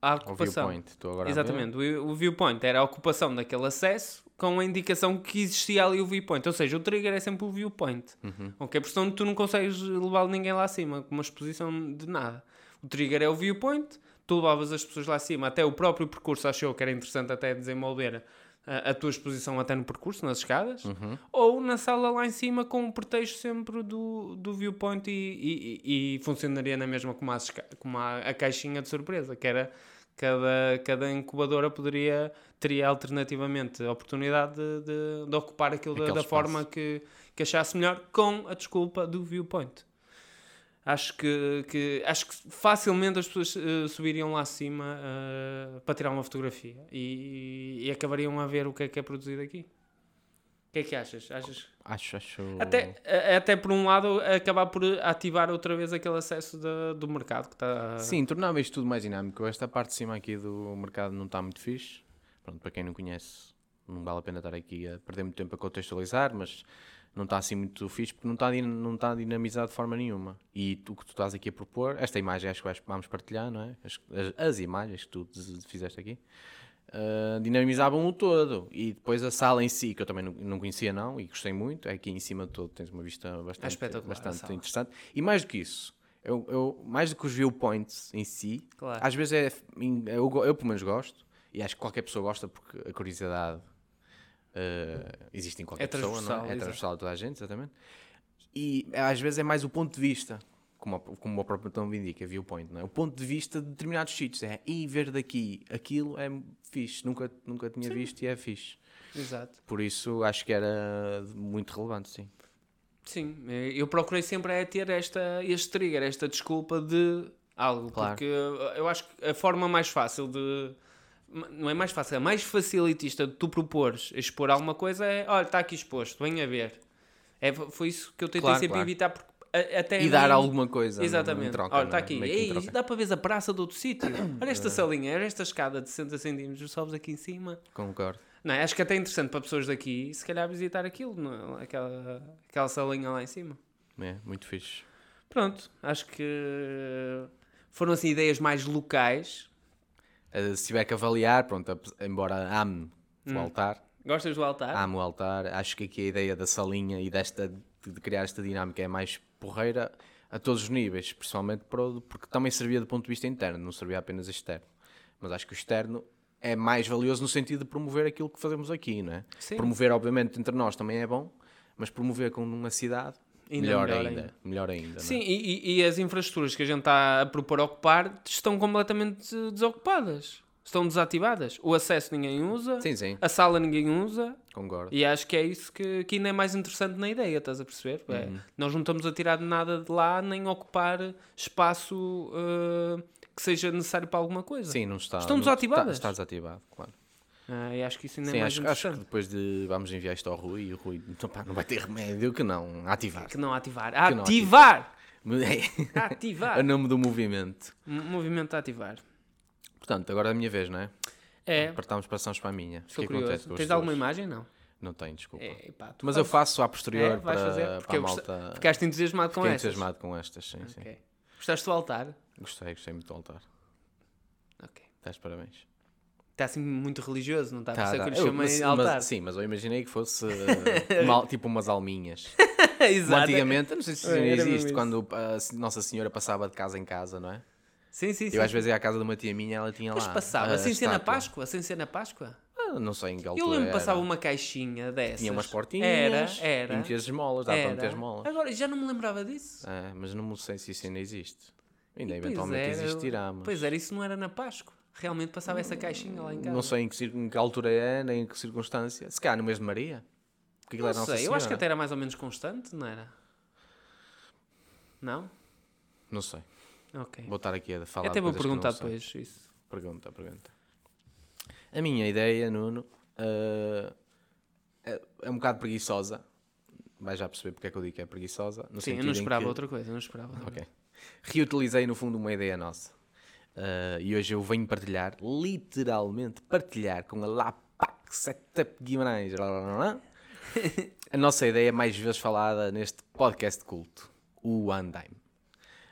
à O ocupação. viewpoint. Estou agora Exatamente, o, o viewpoint era a ocupação daquele acesso com a indicação que existia ali o viewpoint. Ou seja, o trigger é sempre o viewpoint. Uhum. Ok? Porque senão tu não consegues levar ninguém lá acima com uma exposição de nada. O trigger é o viewpoint, tu levavas as pessoas lá acima, até o próprio percurso achou que era interessante até desenvolver a, a tua exposição até no percurso, nas escadas, Uhum. ou na sala lá em cima com o pretexto sempre do, do viewpoint e, e- e- funcionaria na mesma como, as como a, a caixinha de surpresa, que era cada, cada incubadora poderia, teria alternativamente a oportunidade de, de- de ocupar aquilo da, Aquele da espaço. forma que, que achasse melhor com a desculpa do viewpoint. Acho que, que- acho que facilmente as pessoas eh, subiriam lá acima eh, para tirar uma fotografia e, e acabariam a ver o que é que é produzido aqui. O que é que achas? achas? Acho, acho. Até, a- até por um lado, acabar por ativar outra vez aquele acesso da- do mercado que está. Sim, tornava isto tudo mais dinâmico. Esta parte de cima aqui do mercado não está muito fixe. Pronto, para quem não conhece, não vale a pena estar aqui a perder muito tempo a contextualizar, mas não está assim muito fixe porque não está, não está dinamizado de forma nenhuma. E o que tu estás aqui a propor, esta imagem acho que vamos partilhar, não é? As, as- imagens que tu fizeste aqui. ah, dinamizavam o todo e depois a sala em si, que eu também não, não conhecia não e gostei muito, é aqui em cima de todo tens uma vista bastante, a bastante interessante e mais do que isso eu, eu- mais do que os viewpoints em si Claro. às vezes é eu, eu pelo menos gosto e acho que qualquer pessoa gosta porque a curiosidade ah, existe em qualquer É pessoa não é? é transversal a toda a gente exatamente e é, às vezes é mais o ponto de vista como, a- como o próprio Tom indica, viewpoint, não é? O ponto de vista de determinados sítios é e ver daqui aquilo é fixe, nunca, nunca tinha visto e é fixe. Exato. Por isso acho que era muito relevante, sim. Sim, eu procurei sempre é ter esta, este trigger, esta desculpa de algo, Claro. porque eu acho que a forma mais fácil de. Não é mais fácil, é mais facilitista de tu propores expor alguma coisa é, olha, está aqui exposto, venha ver. É, foi isso que eu tentei Claro, sempre claro. evitar, porque a- até E a dar mim- alguma coisa Exatamente. troca. Olha, está é? aqui. Ei, dá para ver a praça de outro sítio. Olha esta salinha, olha esta escada de 60 centímetros, sobes aqui em cima. Concordo. Não, é? acho que até é interessante para pessoas daqui, se calhar, visitar aquilo, não é? aquela, aquela salinha lá em cima. É, muito fixe. Pronto, acho que foram assim ideias mais locais. Eh, se tiver que avaliar, pronto, embora ame Hum. o altar, Gostas do altar? amo o altar, acho que aqui a ideia da salinha e desta de criar esta dinâmica é mais porreira a todos os níveis, principalmente o- porque também servia do ponto de vista interno, não servia apenas externo. Mas acho que o externo é mais valioso no sentido de promover aquilo que fazemos aqui, não é? Sim. Promover, obviamente, entre nós também é bom, mas promover com uma cidade, Ainda melhor, melhor ainda, ainda. Melhor ainda. não é? Sim, e, e- as infraestruturas que a gente está a propor ocupar estão completamente desocupadas. Estão desativadas. O acesso ninguém usa, Sim, sim, a sala ninguém usa, concordo. E acho que é isso que, que ainda é mais interessante na ideia, estás a perceber? É, Uhum. nós não estamos a tirar nada de lá, nem ocupar espaço uh, que seja necessário para alguma coisa. Sim, não está. Estão não- está- desativadas. Está, desativado, claro. Ah, e acho que isso ainda Sim, é mais acho, acho que depois de vamos enviar isto ao Rui e o Rui então, pá, não vai ter remédio que não ativar. Que não ativar. Que não Ativar! É Ativar! o nome do movimento. M- Movimento a ativar. Portanto, agora é a minha vez, não é? É, Partamos para São para a minha. estou Fiquei curioso. Tens alguma imagem? Não. Não tenho, desculpa. É, pá, Mas eu fazes. faço a posterior É, para, fazer? para a eu gost- malta. Ficaste entusiasmado com Fiquei essas. entusiasmado com estas, sim, sim. Ok. Gostaste do altar? Gostei, gostei muito do altar. Ok. Estás parabéns. Está assim muito religioso, não está? Por Tá, isso é tá. que eu lhe Eu- chamei mas- altar. mas- sim, mas eu imaginei que fosse eh, mal- tipo umas alminhas. Exato. antigamente, não sei se É, existe, isso. quando a Nossa Senhora passava de casa em casa, não é? Sim, sim, sim. Eu às vezes ia à casa de uma tia minha ela tinha Mas lá. passava, a sem ser na. Páscoa, sem ser na Páscoa. Ah, não sei em que altura Eu lembro que passava uma caixinha dessas. Tinha umas portinhas. Era, E era. metias esmolas, dava para meter esmolas. Agora, já não me lembrava disso. É, mas não sei se isso ainda existe. Ainda Pois eventualmente era, existirá, mas Pois era, isso não era na Páscoa. Realmente passava essa caixinha lá em casa. não sei em que, em que altura é, nem em que circunstância. Se calhar no mês de Maria. Porque Não sei, eu acho que até era mais ou menos constante, não era? Não? Não sei. Ok. Vou estar aqui a falar até vou perguntar depois isso. Pergunta, pergunta. A minha ideia, Nuno, eh, é, é um bocado preguiçosa. Vais já perceber porque é que eu digo que é preguiçosa. No Sim, eu não esperava que- outra coisa, eu não esperava. Ok. Reutilizei no fundo uma ideia nossa. Uh, e hoje eu venho partilhar, literalmente partilhar com a LAPAC Setup Guimarães a nossa ideia mais vezes falada neste podcast de culto, o Andaime.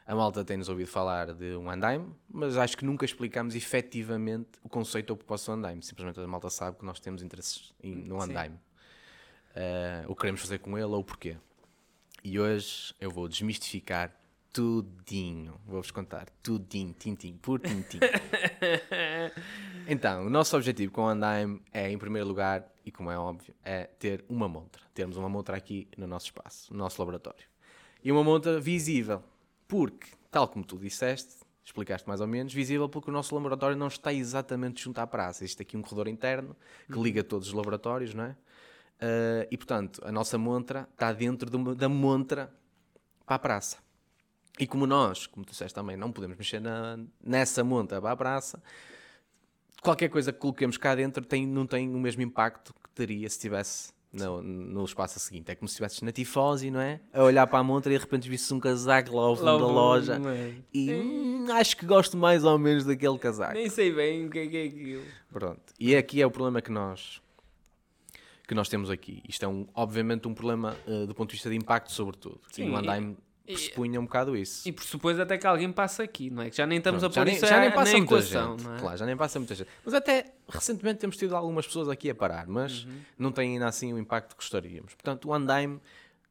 A malta tem-nos ouvido falar de um Andaime, mas acho que nunca explicamos efetivamente o conceito ou propósito do Andaime. Simplesmente a malta sabe que nós temos interesses no. Andaime. Uh, o que queremos fazer com ele ou o porquê. E hoje eu vou desmistificar tudinho. Vou-vos contar tudinho, tintim, por tintim. então, o nosso objetivo com o Andaime é, em primeiro lugar, e como é óbvio, é ter uma montra. Termos uma montra aqui no nosso espaço, no nosso laboratório. E uma montra visível. Porque, tal como tu disseste, explicaste mais ou menos, visível porque o nosso laboratório não está exatamente junto à praça. Existe aqui um corredor interno que liga todos os laboratórios, não é? Ah, e, portanto, a nossa montra está dentro de uma- da montra para a praça. E como nós, como tu disseste também, não podemos mexer na- nessa monta para a praça, qualquer coisa que coloquemos cá dentro tem, não tem o mesmo impacto que teria se estivesse no, no espaço seguinte. É como se estivesses na tifose, não é? A olhar para a montra e de repente visse um casaco lá ao fundo da loja. mãe. E hum, acho que gosto mais ou menos daquele casaco. Nem sei bem o que é que é aquilo. Pronto. E aqui é o problema que nós que nós temos aqui. Isto é um, obviamente um problema eh, do ponto de vista de impacto, sobretudo. Sim, e o pressupunha um bocado isso. E pressupôs até que alguém passa aqui, não é? Que já nem estamos Pronto, a já pôr nem, isso já a- nem passa na muita equação, gente. não é? Claro, já nem passa muita gente. Mas até recentemente temos tido algumas pessoas aqui a parar, mas Uhum. não tem ainda assim o impacto que gostaríamos. Portanto, o Andaime,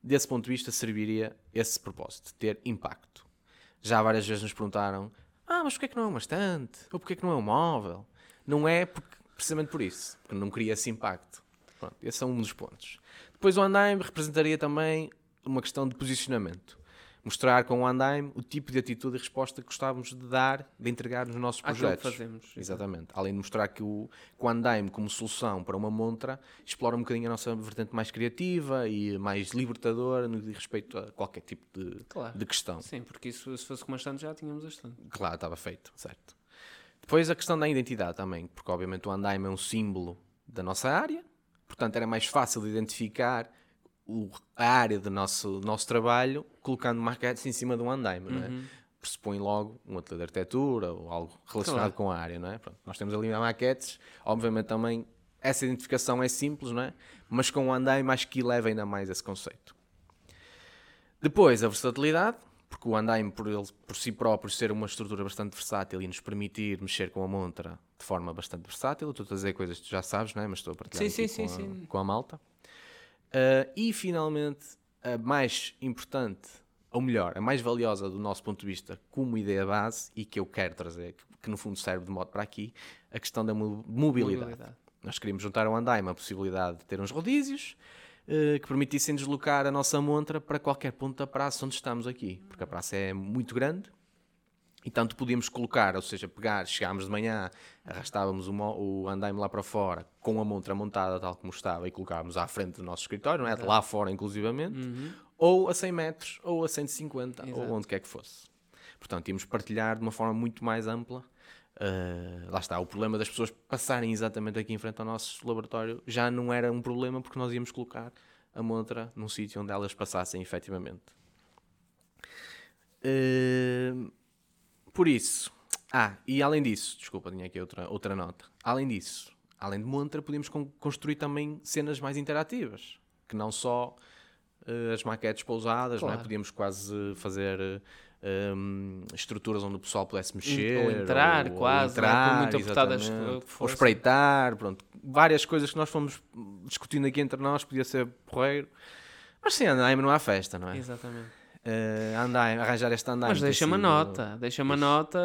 desse ponto de vista, serviria esse propósito, de ter impacto. Já várias vezes nos perguntaram: ah, mas porquê é que não é uma estante? Ou porquê é que não é um móvel? Não é porque, precisamente por isso, porque não cria esse impacto. Pronto, esse é um dos pontos. Depois o Andaime representaria também uma questão de posicionamento. Mostrar com o Andaime o tipo de atitude e resposta que gostávamos de dar, de entregar nos nossos Àquilo que projetos. fazemos. Exatamente. Além de mostrar que o, que o Andaime, como solução para uma montra, explora um bocadinho a nossa vertente mais criativa e mais libertadora no que diz respeito a qualquer tipo de, Claro. de questão. Sim, porque isso, se fosse com uma estante já tínhamos a estante. Claro, estava feito, certo. Depois a questão da identidade também, porque obviamente o Andaime é um símbolo da nossa área, portanto era mais fácil de identificar o- a área do nosso, nosso trabalho colocando maquetes em cima de um Andaime, não é? Pressupõe logo um ateliê de arquitetura ou algo relacionado Claro. com a área, não é? Pronto, nós temos ali maquetes, obviamente também essa identificação é simples, não é? Mas com o Andaime acho que eleva ainda mais esse conceito. Depois, a versatilidade, porque o Andaime, por, ele, por si próprio, ser uma estrutura bastante versátil e nos permitir mexer com a montra de forma bastante versátil. Estou a dizer coisas que tu já sabes, não é? Mas estou a partilhar Sim, sim, com, sim, a, sim. com a malta. Ah, e, finalmente, a mais importante, ou melhor, a mais valiosa do nosso ponto de vista como ideia base e que eu quero trazer, que, que no fundo serve de modo para aqui, a questão da mo- mobilidade. Mobilidade. Nós queríamos juntar ao Andaime a possibilidade de ter uns rodízios eh, que permitissem deslocar a nossa montra para qualquer ponto da praça onde estamos aqui, porque a praça é muito grande e tanto podíamos colocar, ou seja, pegar, chegámos de manhã, arrastávamos o, o andaime lá para fora com a montra montada tal como estava e colocávamos à frente do nosso escritório, não é? lá fora inclusivamente, ou a 100 metros, ou a 150, Exato. ou onde quer que fosse. Portanto, íamos partilhar de uma forma muito mais ampla. Uh, lá está, o problema das pessoas passarem exatamente aqui em frente ao nosso laboratório já não era um problema porque nós íamos colocar a montra num sítio onde elas passassem efetivamente. Uh, por isso, ah, e além disso, desculpa, tinha aqui outra, outra nota. Além disso, além de montra, podíamos con- construir também cenas mais interativas, que não só eh, as maquetes pousadas, não é? Claro. Podíamos quase fazer eh, hum, estruturas onde o pessoal pudesse mexer. ou entrar, quase, não é? Por muito apertadas. Ou espreitar, pronto. Várias coisas que nós fomos discutindo aqui entre nós, podia ser porreiro. Mas sim, Andaime não há festa, não é? Exatamente. Andaime, arranjar este Andaime. Mas tem deixa-me a sido- nota, deixa-me a nota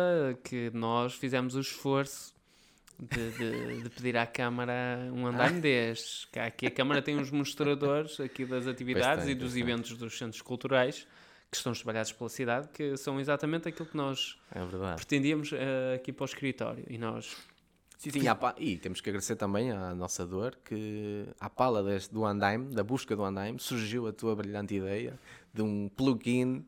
que nós fizemos o esforço de, de- de pedir à Câmara um andaime Ah. destes. Que aqui a Câmara tem uns mostradores aqui das atividades tem, e dos eventos dos centros culturais que estão espalhados pela cidade, que são exatamente aquilo que nós É pretendíamos eh, aqui para o escritório. E nós Sim, sim, pa- e temos que agradecer também à nossa dor que à pala deste, do Andaime, da busca do Andaime, surgiu a tua brilhante ideia de um plugin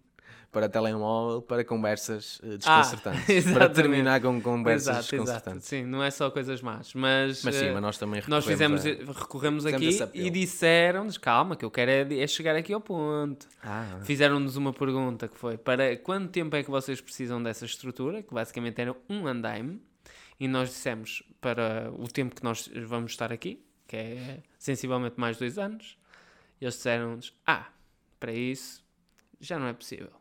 para telemóvel para conversas eh, desconcertantes. para Ah, exatamente. terminar com conversas Exato, exato. desconcertantes. Sim, não é só coisas más, mas, Mas sim, eh, mas nós também nós fizemos, recorremos recorremos aqui e disseram-nos, calma, que eu quero é, é chegar aqui ao ponto. a... Ah, Fizeram-nos uma pergunta que foi para quanto tempo é que vocês precisam dessa estrutura, que basicamente era um andaime, e nós dissemos para o tempo que nós vamos estar aqui, que é sensivelmente mais de dois anos, eles disseram-nos, ah, para isso já não é possível.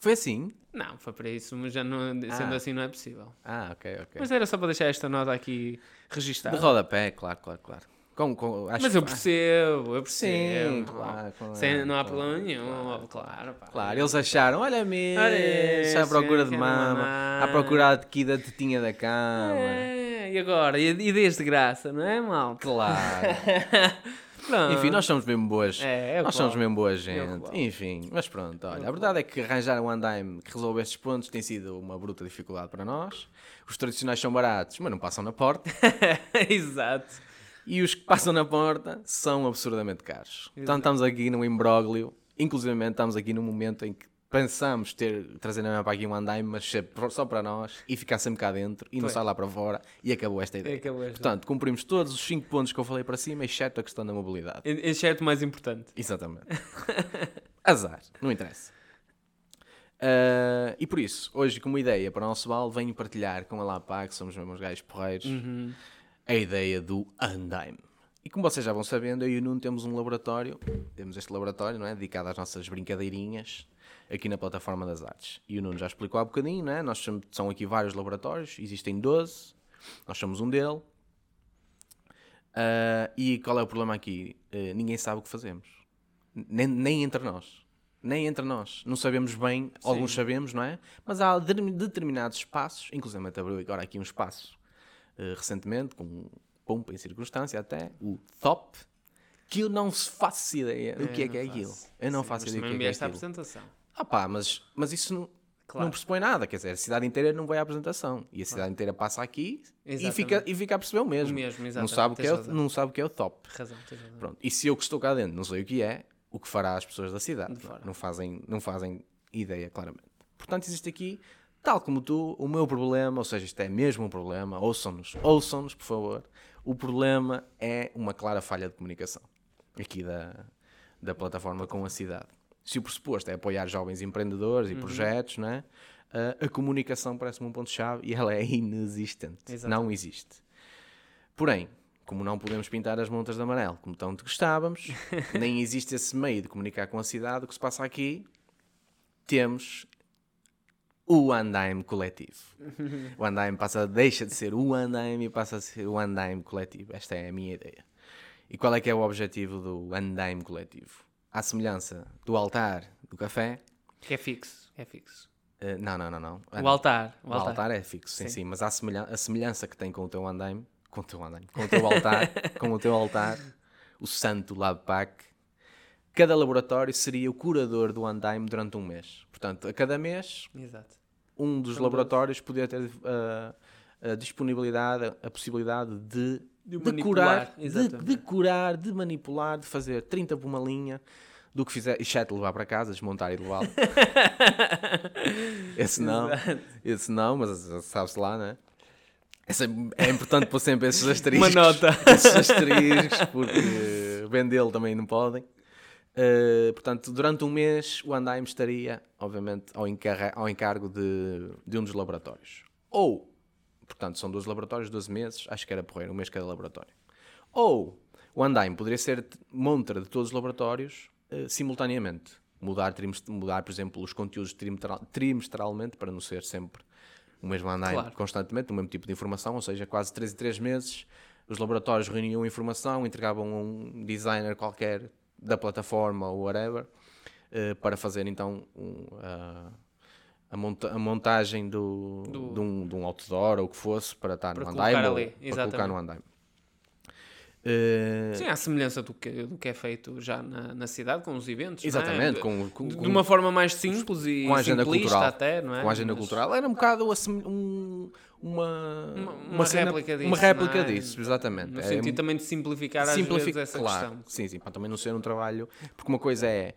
foi assim? Não, foi para isso, mas já não, sendo Ah. assim não é possível. Ah, ok, ok. Mas era só para deixar esta nota aqui De registada. rodapé, claro, claro, claro. Com, com, acho Mas eu percebo, eu percebo. Sim, claro, claro, Sem, não há claro, problema nenhum, claro. pá. Claro, eles acharam, olha mesmo, está à procura de mama, à procura aqui da tetinha da cama. É, e agora? E, e desde graça, não é, malta? Claro. Enfim, nós somos mesmo boas. É, é nós que somos mesmo boa É gente. vale. Enfim, mas pronto, olha, a verdade é que arranjar um andaime que resolve estes pontos tem sido uma bruta dificuldade para nós. Os tradicionais são baratos, mas não passam na porta. Exato. E os que passam na porta são absurdamente caros. Então estamos aqui num imbróglio, inclusive estamos aqui num momento em que pensamos ter, trazer na para aqui um andaime, mas pro- só para nós e ficar sempre cá dentro e não sair lá para fora e acabou esta ideia. Acabou esta. Portanto, cumprimos todos os 5 pontos que eu falei para cima, exceto a questão da mobilidade. Exceto o mais importante. Exatamente. Azar, não interessa. Ah, e por isso, hoje, como ideia para o nosso bal, venho partilhar com a LAPA, que somos mesmo os gajos porreiros, Uhum. A ideia do Andaime. E como vocês já vão sabendo, eu e o Nuno temos um laboratório, temos este laboratório, não é? Dedicado às nossas brincadeirinhas aqui na plataforma das artes. E o Nuno já explicou há bocadinho, não é? Nós somos, são aqui vários laboratórios, existem 12, nós somos um dele. Ah, e qual é o problema aqui? Eh, ninguém sabe o que fazemos. Nem, nem entre nós. Nem entre nós. Não sabemos bem, alguns sabemos, não é? Mas há de- determinados espaços, inclusive abriu agora aqui um espaço eh, recentemente, com pompa em circunstância até, o TOP, que eu não faço ideia do que é que é aquilo. Eu não Sim, faço ideia do que é, que é aquilo. apresentação. Ah pá, mas, mas isso não, Claro. não pressupõe nada, quer dizer, a cidade inteira não vai à apresentação. E a cidade inteira passa aqui e fica, e fica a perceber o mesmo. O mesmo, não, sabe o que é, razão. não sabe o que é o top. Razão. Pronto. E se eu que estou cá dentro não sei o que é, o que fará as pessoas da cidade? Não fazem, não fazem ideia, claramente. Portanto, existe aqui, tal como tu, o meu problema, ou seja, isto é mesmo um problema, ouçam-nos, ouçam-nos, por favor. O problema é uma clara falha de comunicação aqui da, da plataforma com a cidade. Se o pressuposto é apoiar jovens empreendedores Uhum. e projetos, não é? a, a comunicação parece-me um ponto-chave e ela é inexistente. Exatamente. Não existe. Porém, como não podemos pintar as montas de amarelo como tanto gostávamos, nem existe esse meio de comunicar com a cidade, o que se passa aqui, temos o andaime coletivo. O andaime passa, deixa de ser o andaime e passa a ser o andaime coletivo. Esta é a minha ideia. E qual é que é o objetivo do andaime coletivo? À semelhança do altar do café, Que é fixo, é fixo. eh, não, não, não, não. O altar, o O altar. altar é fixo, sim, Sim. sim, mas há semelhan- a semelhança que tem com o teu andaime, com o teu andaime, com o teu altar, com o teu altar, o santo Labpac, cada laboratório seria o curador do andaime durante um mês. Portanto, a cada mês, Exato. Um dos São laboratórios podia ter ah, a disponibilidade, a, a possibilidade de, De o de manipular, de, manipular, de fazer 30 por uma linha, do que fizer, exceto levar para casa, desmontar e levá-lo. esse não, esse não, mas sabe-se lá, né? Essa, é importante pôr sempre esses asteriscos. Uma nota. Esses asteriscos, porque vendê-lo também não podem. Uh, portanto, durante um mês o Andaime estaria, obviamente, ao, encarre- ao encargo de, de um dos laboratórios. Ou, portanto, são dois laboratórios, 12 meses, acho que era porreiro, um mês cada laboratório. Ou o Andaime poderia ser montra de todos os laboratórios eh, simultaneamente. Mudar, mudar, por exemplo, os conteúdos trimestral- trimestralmente para não ser sempre o mesmo Andaime Claro. constantemente, o mesmo tipo de informação, ou seja, quase 3 em 3 meses os laboratórios reuniam informação, entregavam um designer qualquer da plataforma ou whatever eh, para fazer então um, a- a, monta- a montagem do, Do- De, um, de um outdoor ou o que fosse para estar Para no andaime ou ali, para colocar exatamente. no andaime. Eh, Sim, à semelhança do que, do que é feito já na, na cidade, com os eventos. é? Exatamente, De- com, com, de, com- de uma forma mais simples e com a agenda cultural. até, não é? com a agenda Mas- cultural. Era um bocado um- uma, Uma, uma cena- réplica disso. Uma réplica é? disso, exatamente. No É sentido também de simplificar às simplifica, vezes essa claro. questão. Sim, sim, para também não ser um trabalho. Porque uma coisa é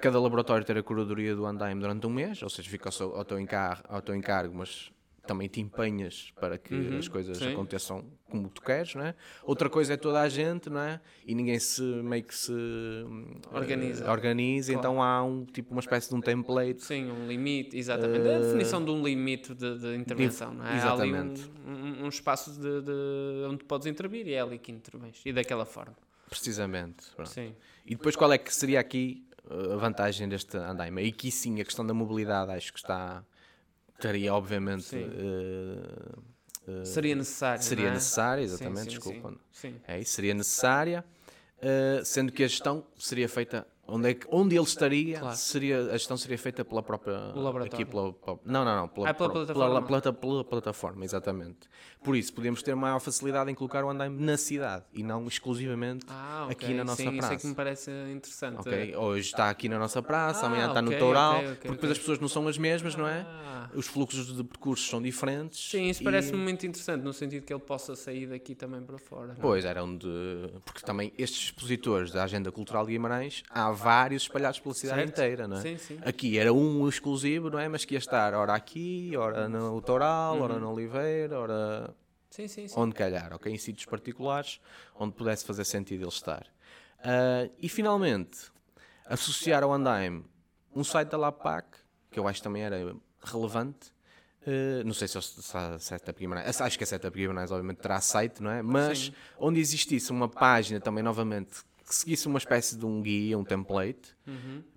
cada laboratório ter a curadoria do andaime durante um mês, ou seja, fica ao, seu, ao, teu, encar, ao teu encargo, mas também te empenhas para que Uhum, as coisas sim. aconteçam como tu queres, não é? Outra coisa é toda a gente, não é? E ninguém se meio que se hum, Organiza. eh, organiza Claro. então há um tipo uma espécie de um template Sim, um limite, exatamente. a definição de um limite de, de intervenção, não é? Há ali um, exatamente. um, espaço de, de onde podes intervir e é ali que intervens. E daquela forma. precisamente. pronto. Sim. E depois qual é que seria aqui uh, a vantagem deste andaime? E aqui sim a questão da mobilidade acho que está estaria obviamente Sim. uh, uh, Seria necessário. seria é? necessária, Sim, exatamente, sim, desculpa. Sim, sim. É seria necessária, uh, sendo que a gestão seria feita onde, é que, onde ele estaria, Claro. seria, a gestão seria feita pela própria aqui pela, pela- não, não, não, pela, Ah, pela plataforma. pela- pela- plataforma, exatamente. Por isso podemos ter maior facilidade em colocar o andaime na cidade e não exclusivamente Ah, aqui ok. na nossa Sim, isso é praça. que me parece interessante. Hoje está aqui na nossa praça, Ah, amanhã está no ok, Toural, porque depois as pessoas não são as mesmas, não é? Ah. Os fluxos de percursos são diferentes. Sim, isso e- parece-me muito interessante, no sentido que ele possa sair daqui também para fora. não é? Pois, era onde. Porque também estes expositores da Agenda Cultural de Guimarães, há vários espalhados pela cidade Certo. inteira, não é? Sim, sim. Aqui era um exclusivo, não é? Mas que ia estar ora aqui, ora no Toral, Uhum. ora no Oliveira, ora Sim, sim, sim. onde calhar, ok? Em sítios particulares onde pudesse fazer sentido ele estar. Ah, e finalmente, associar ao Andaime um site da LAPAC, que eu acho que também era relevante. Ah, não sei se, se a Setup Guimarães, acho que a Setup Guimarães obviamente terá site, não é? Mas onde existisse uma página também novamente que seguisse uma espécie de um guia, um template,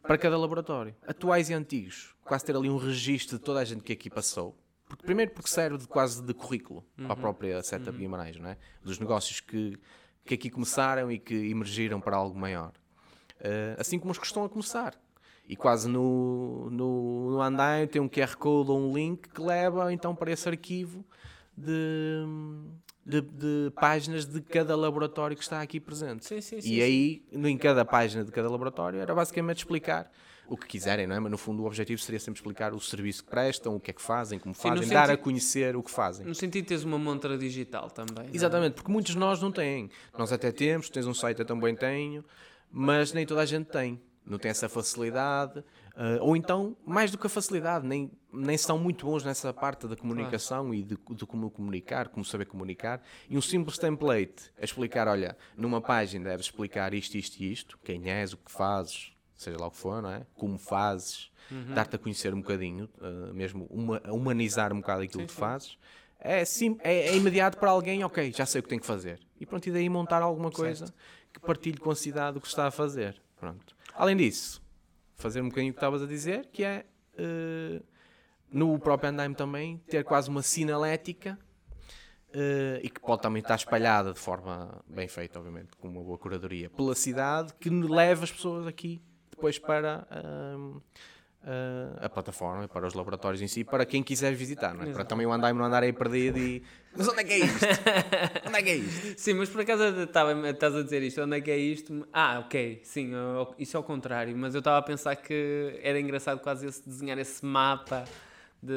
para cada laboratório, atuais e antigos, quase ter ali um registro de toda a gente que aqui passou. Porque, primeiro porque serve de, quase de currículo para a própria Setup Guimarães, não é? Dos negócios que, que aqui começaram e que emergiram para algo maior. Eh, assim como os que estão a começar. E quase no, no, no Andaime tem um QR Code ou um link que leva então para esse arquivo de, de, de páginas de cada laboratório que está aqui presente. Sim, sim, sim, e aí, em cada página de cada laboratório, era basicamente explicar o que quiserem, não é? Mas no fundo o objetivo seria sempre explicar o serviço que prestam, o que é que fazem, como fazem, dar a sentido- conhecer o que fazem. No sentido de teres uma montra digital também. é? Exatamente, porque muitos de nós não têm. Nós até temos, tens um site, eu também tenho, mas nem toda a gente tem. Não tem essa facilidade. Ah, ou então, mais do que a facilidade, nem, nem são muito bons nessa parte da comunicação e de, de como comunicar, como saber comunicar. E um simples template a explicar: olha, numa página deves explicar isto, isto e isto, quem és, o que fazes, seja lá o que for, não é? Como fazes, dar-te a conhecer um bocadinho, ah, mesmo uma, humanizar um bocado aquilo que fazes. É, sim, é, é imediato para alguém, ok, já sei o que tenho que fazer. E pronto, e daí montar alguma coisa que partilhe com a cidade o que está a fazer. Pronto. Além disso, fazer um bocadinho o que estavas a dizer, que é eh, no próprio Andaime também ter quase uma sinalética eh, e que pode também estar espalhada de forma bem feita, obviamente, com uma boa curadoria pela cidade, que leva as pessoas aqui depois para ahm, ah, a plataforma, para os laboratórios em si, para quem quiser visitar, não é? Para também o Andaime não andar aí perdido e. Mas onde é que é isto? onde é que é isto? Sim, mas por acaso estava- estás a dizer isto, onde é que é isto? Ah, ok, sim, eu- isso é ao contrário, mas eu estava a pensar que era engraçado quase esse, desenhar esse mapa de,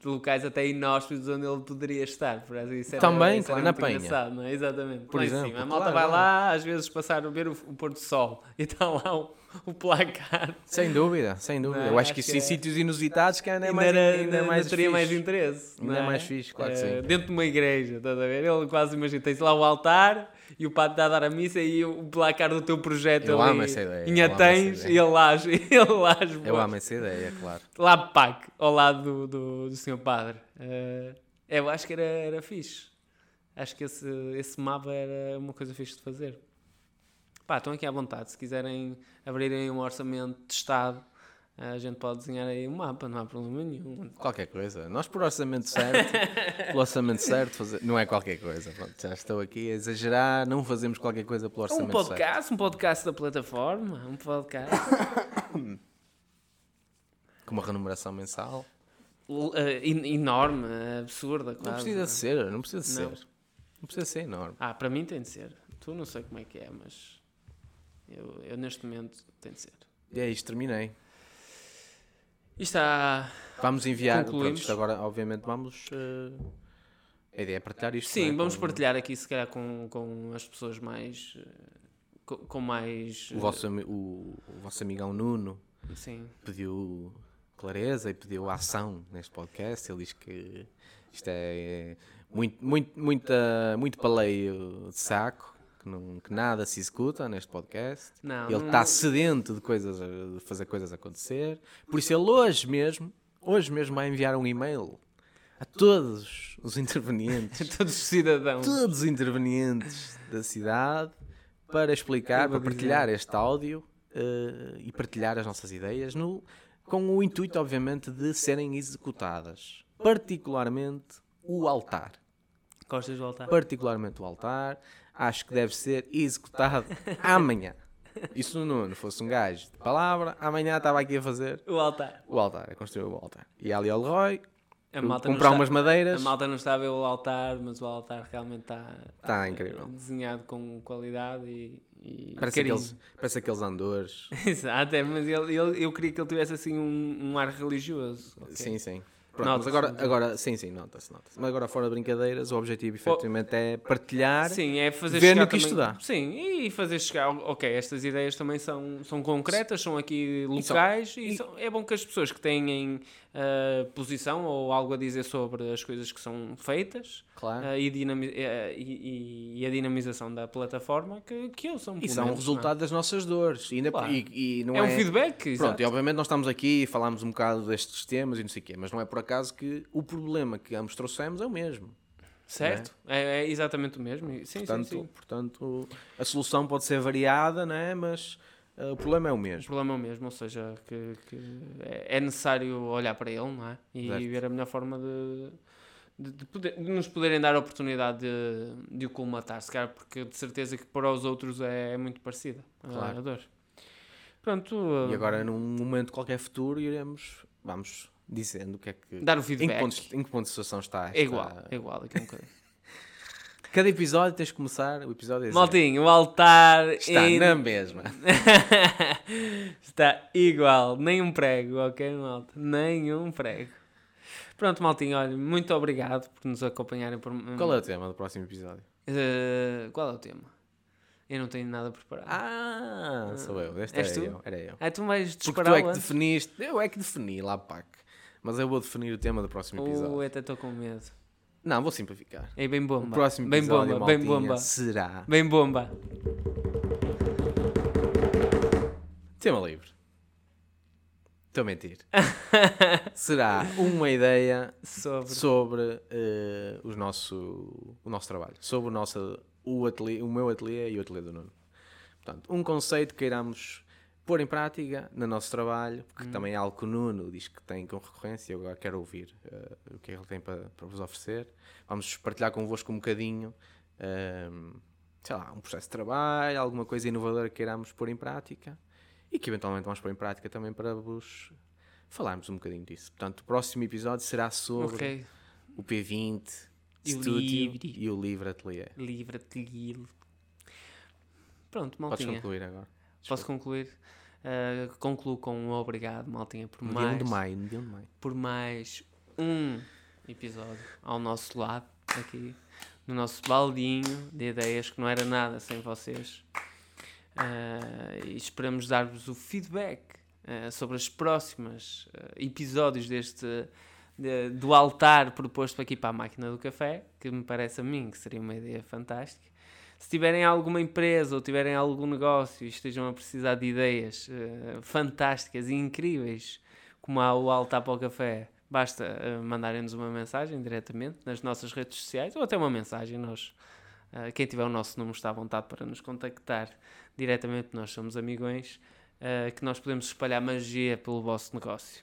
de locais até inóspitos onde ele poderia estar. Por exemplo, isso era, Também, claro, na Penha. engraçado, não é? Exatamente. Por Lá em exemplo, cima. a malta claro, vai lá, às vezes passar a ver o, o pôr do sol e está lá o, o placar. Sem dúvida, sem dúvida. Não, Eu acho acho que isso que em é- sítios inusitados que ainda é Ainda, mais, era, ainda é ainda mais teria fixe. mais interesse. Ainda é mais fixe, claro que Eh, sim. Dentro de uma igreja, estás a ver? Ele quase imagina, tens lá o altar e o padre está a dar a missa e o placar do teu projeto Eu ali ame essa ideia, em amo Atens e ele lá, ele lá, Eu amo essa ideia, claro. lá PAC, ao lado do, do, do senhor padre. Eh, eu acho que era, era fixe. Acho que esse, esse mapa era uma coisa fixe de fazer. Pá, estão aqui à vontade. Se quiserem abrirem um orçamento de Estado, a gente pode desenhar aí um mapa, não há problema nenhum. Qualquer coisa. Nós por orçamento certo, pelo orçamento certo, fazer- não é qualquer coisa. Pronto, já estou aqui a exagerar, não fazemos qualquer coisa pelo Um orçamento certo. podcast, um podcast da plataforma, um podcast Com uma remuneração mensal. eh, en- enorme, absurda, quase. Não precisa de ser, não precisa de Não. ser. Não precisa ser enorme. Ah, para mim tem de ser. Tu não sei como é que é, mas eu, eu neste momento tem de ser. E é isto, terminei. E está. Vamos enviar, pronto, Concluímos. isto agora obviamente vamos... eh, A ideia é partilhar isto. Sim, é? vamos Com- partilhar aqui, se calhar, com, com as pessoas mais. eh, Com, com mais. O vosso, o, o vosso amigão Nuno Sim. pediu clareza e pediu ação neste podcast. Ele diz que isto é muito, muito, muita, muito paleio de saco, não, que nada se executa neste podcast. Não, ele está sedento de, coisas, a- de fazer coisas acontecer. Por isso ele hoje mesmo, hoje mesmo vai enviar um e-mail a todos os intervenientes, Todos os cidadãos. todos os intervenientes da cidade para explicar, para partilhar este áudio eh, e partilhar as nossas ideias no, com o intuito, obviamente, de serem executadas. Particularmente o altar. Gostas de voltar? Particularmente o altar. Acho que deve ser executado amanhã. E se o Nuno fosse um gajo de palavra, amanhã estava aqui a fazer O altar. o altar, a construir o altar. E ali ao Leroy, comprar está- umas madeiras. A malta não está a ver o altar, mas o altar realmente está, Está incrível. desenhado com qualidade e, e Parece aqueles, parece aqueles andores. Exato, é, mas ele, ele- eu queria que ele tivesse assim um, um ar religioso. ok? Sim, sim. Pronto, mas agora, agora, sim, sim, nota-se, nota-se. Mas agora, fora de brincadeiras, o objetivo efetivamente é partilhar. Sim, é fazer ver no que também, isto dá. Sim, e fazer chegar, ok, estas ideias também são, são concretas, são aqui locais e, são- é bom que as pessoas que têm ah, posição ou algo a dizer sobre as coisas que são feitas Claro. ah, e, e- e- a dinamização da plataforma que, que eu são E são o resultado das nossas dores. E, ainda, Claro. e, não não é, é? É um feedback, Pronto, exato. e obviamente nós estamos aqui e falámos um bocado destes temas e não sei o quê, mas não é por acaso que o problema que ambos trouxemos é o mesmo. certo? É, é exatamente o mesmo. Sim, Portanto, sim, sim. portanto a solução pode ser variada, não é? mas o problema é o O mesmo. problema é o mesmo, ou seja, que, que é é necessário olhar para ele, não é? E Certo. ver a melhor forma de, de, de poder- de nos poderem dar a oportunidade de, de o colmatar, se calhar, porque de certeza que para os outros é, é muito parecida Claro. a dor. Pronto, E agora, num momento qualquer futuro, iremos, vamos dizendo o que é que. dar o Em que, feedback. ponto, em que ponto de situação está esta... É igual, é igual. Aqui um bocadinho. Cada episódio tens de começar, o episódio é. Maltinho, o altar Está em- na mesma. Está igual, nem um prego, ok, malta? Nem um prego. Pronto, maltinho, olha, muito obrigado por nos acompanharem. Por... Qual é o tema do próximo episódio? Eh, qual é o tema? Eu não tenho nada preparado. Ah, Ah, sou eu. Este era tu? eu. Era eu. tu me vais Porque tu é que definiste. Eu é que defini lá, pac. Mas eu vou definir o tema do próximo episódio. Uh, eu até estou com medo. Não, vou simplificar. É bem O bomba. próximo bem episódio, bomba, bem bomba. será Bem bomba. tema livre. Estou a mentir. será uma ideia Sobre. sobre eh, os nosso, o nosso trabalho. Sobre o, nosso, o, ateliê, o meu ateliê e o ateliê do Nuno. Portanto, um conceito que iremos pôr em prática no nosso trabalho, porque Hum. também é algo que o Nuno diz que tem com recorrência. Eu agora quero ouvir eh, o que é que ele tem para, para vos oferecer. Vamos partilhar convosco um bocadinho, ehm, sei lá, um processo de trabalho, alguma coisa inovadora que iremos pôr em prática e que eventualmente vamos pôr em prática também para vos falarmos um bocadinho disso. Portanto, o próximo episódio será sobre Ok. o P20 E o Livre. e o Livre Atelier. Livra-te, Guilo. Pronto, Podes maltinha. concluir agora. Posso concluir? Uh, concluo com um obrigado, maltinha, por No dia 1 mais, de maio, no dia 1 de maio. por mais um episódio ao nosso lado, aqui, no nosso baldinho de ideias, que não era nada sem vocês. Uh, e esperamos dar-vos o feedback uh, sobre os próximos episódios deste de- do altar proposto aqui para a máquina do café, que me parece a mim que seria uma ideia fantástica. Se tiverem alguma empresa ou tiverem algum negócio e estejam a precisar de ideias eh, fantásticas e incríveis, como há o Altar para o Café, basta eh, mandarem-nos uma mensagem diretamente nas nossas redes sociais ou até uma mensagem. Nós, eh, quem tiver o nosso número está à vontade para nos contactar diretamente, nós somos amigões, que nós podemos espalhar magia pelo vosso negócio.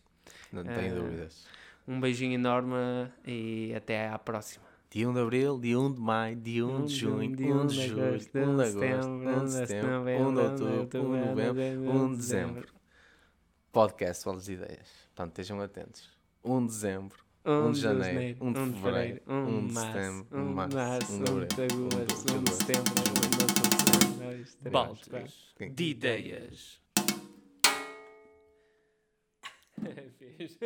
Não tenho dúvidas. Um beijinho enorme e até à próxima. Dia 1 de Abril, dia 1 de Maio, dia 1 de Junho, 1 de Julho, 1 de Agosto, 1 de Setembro, 1 de Outubro, 1 de Novembro, 1 de Dezembro. Podcast Bolas Ideias. Portanto, estejam atentos. 1 de Dezembro, 1 de Janeiro, 1 de Fevereiro, 1 de Setembro, 1 de Março, 1 de Abril, 1 de Agosto, 1 de Setembro, 1 de Outubro, Baldes Sim. de ideias. Fiz.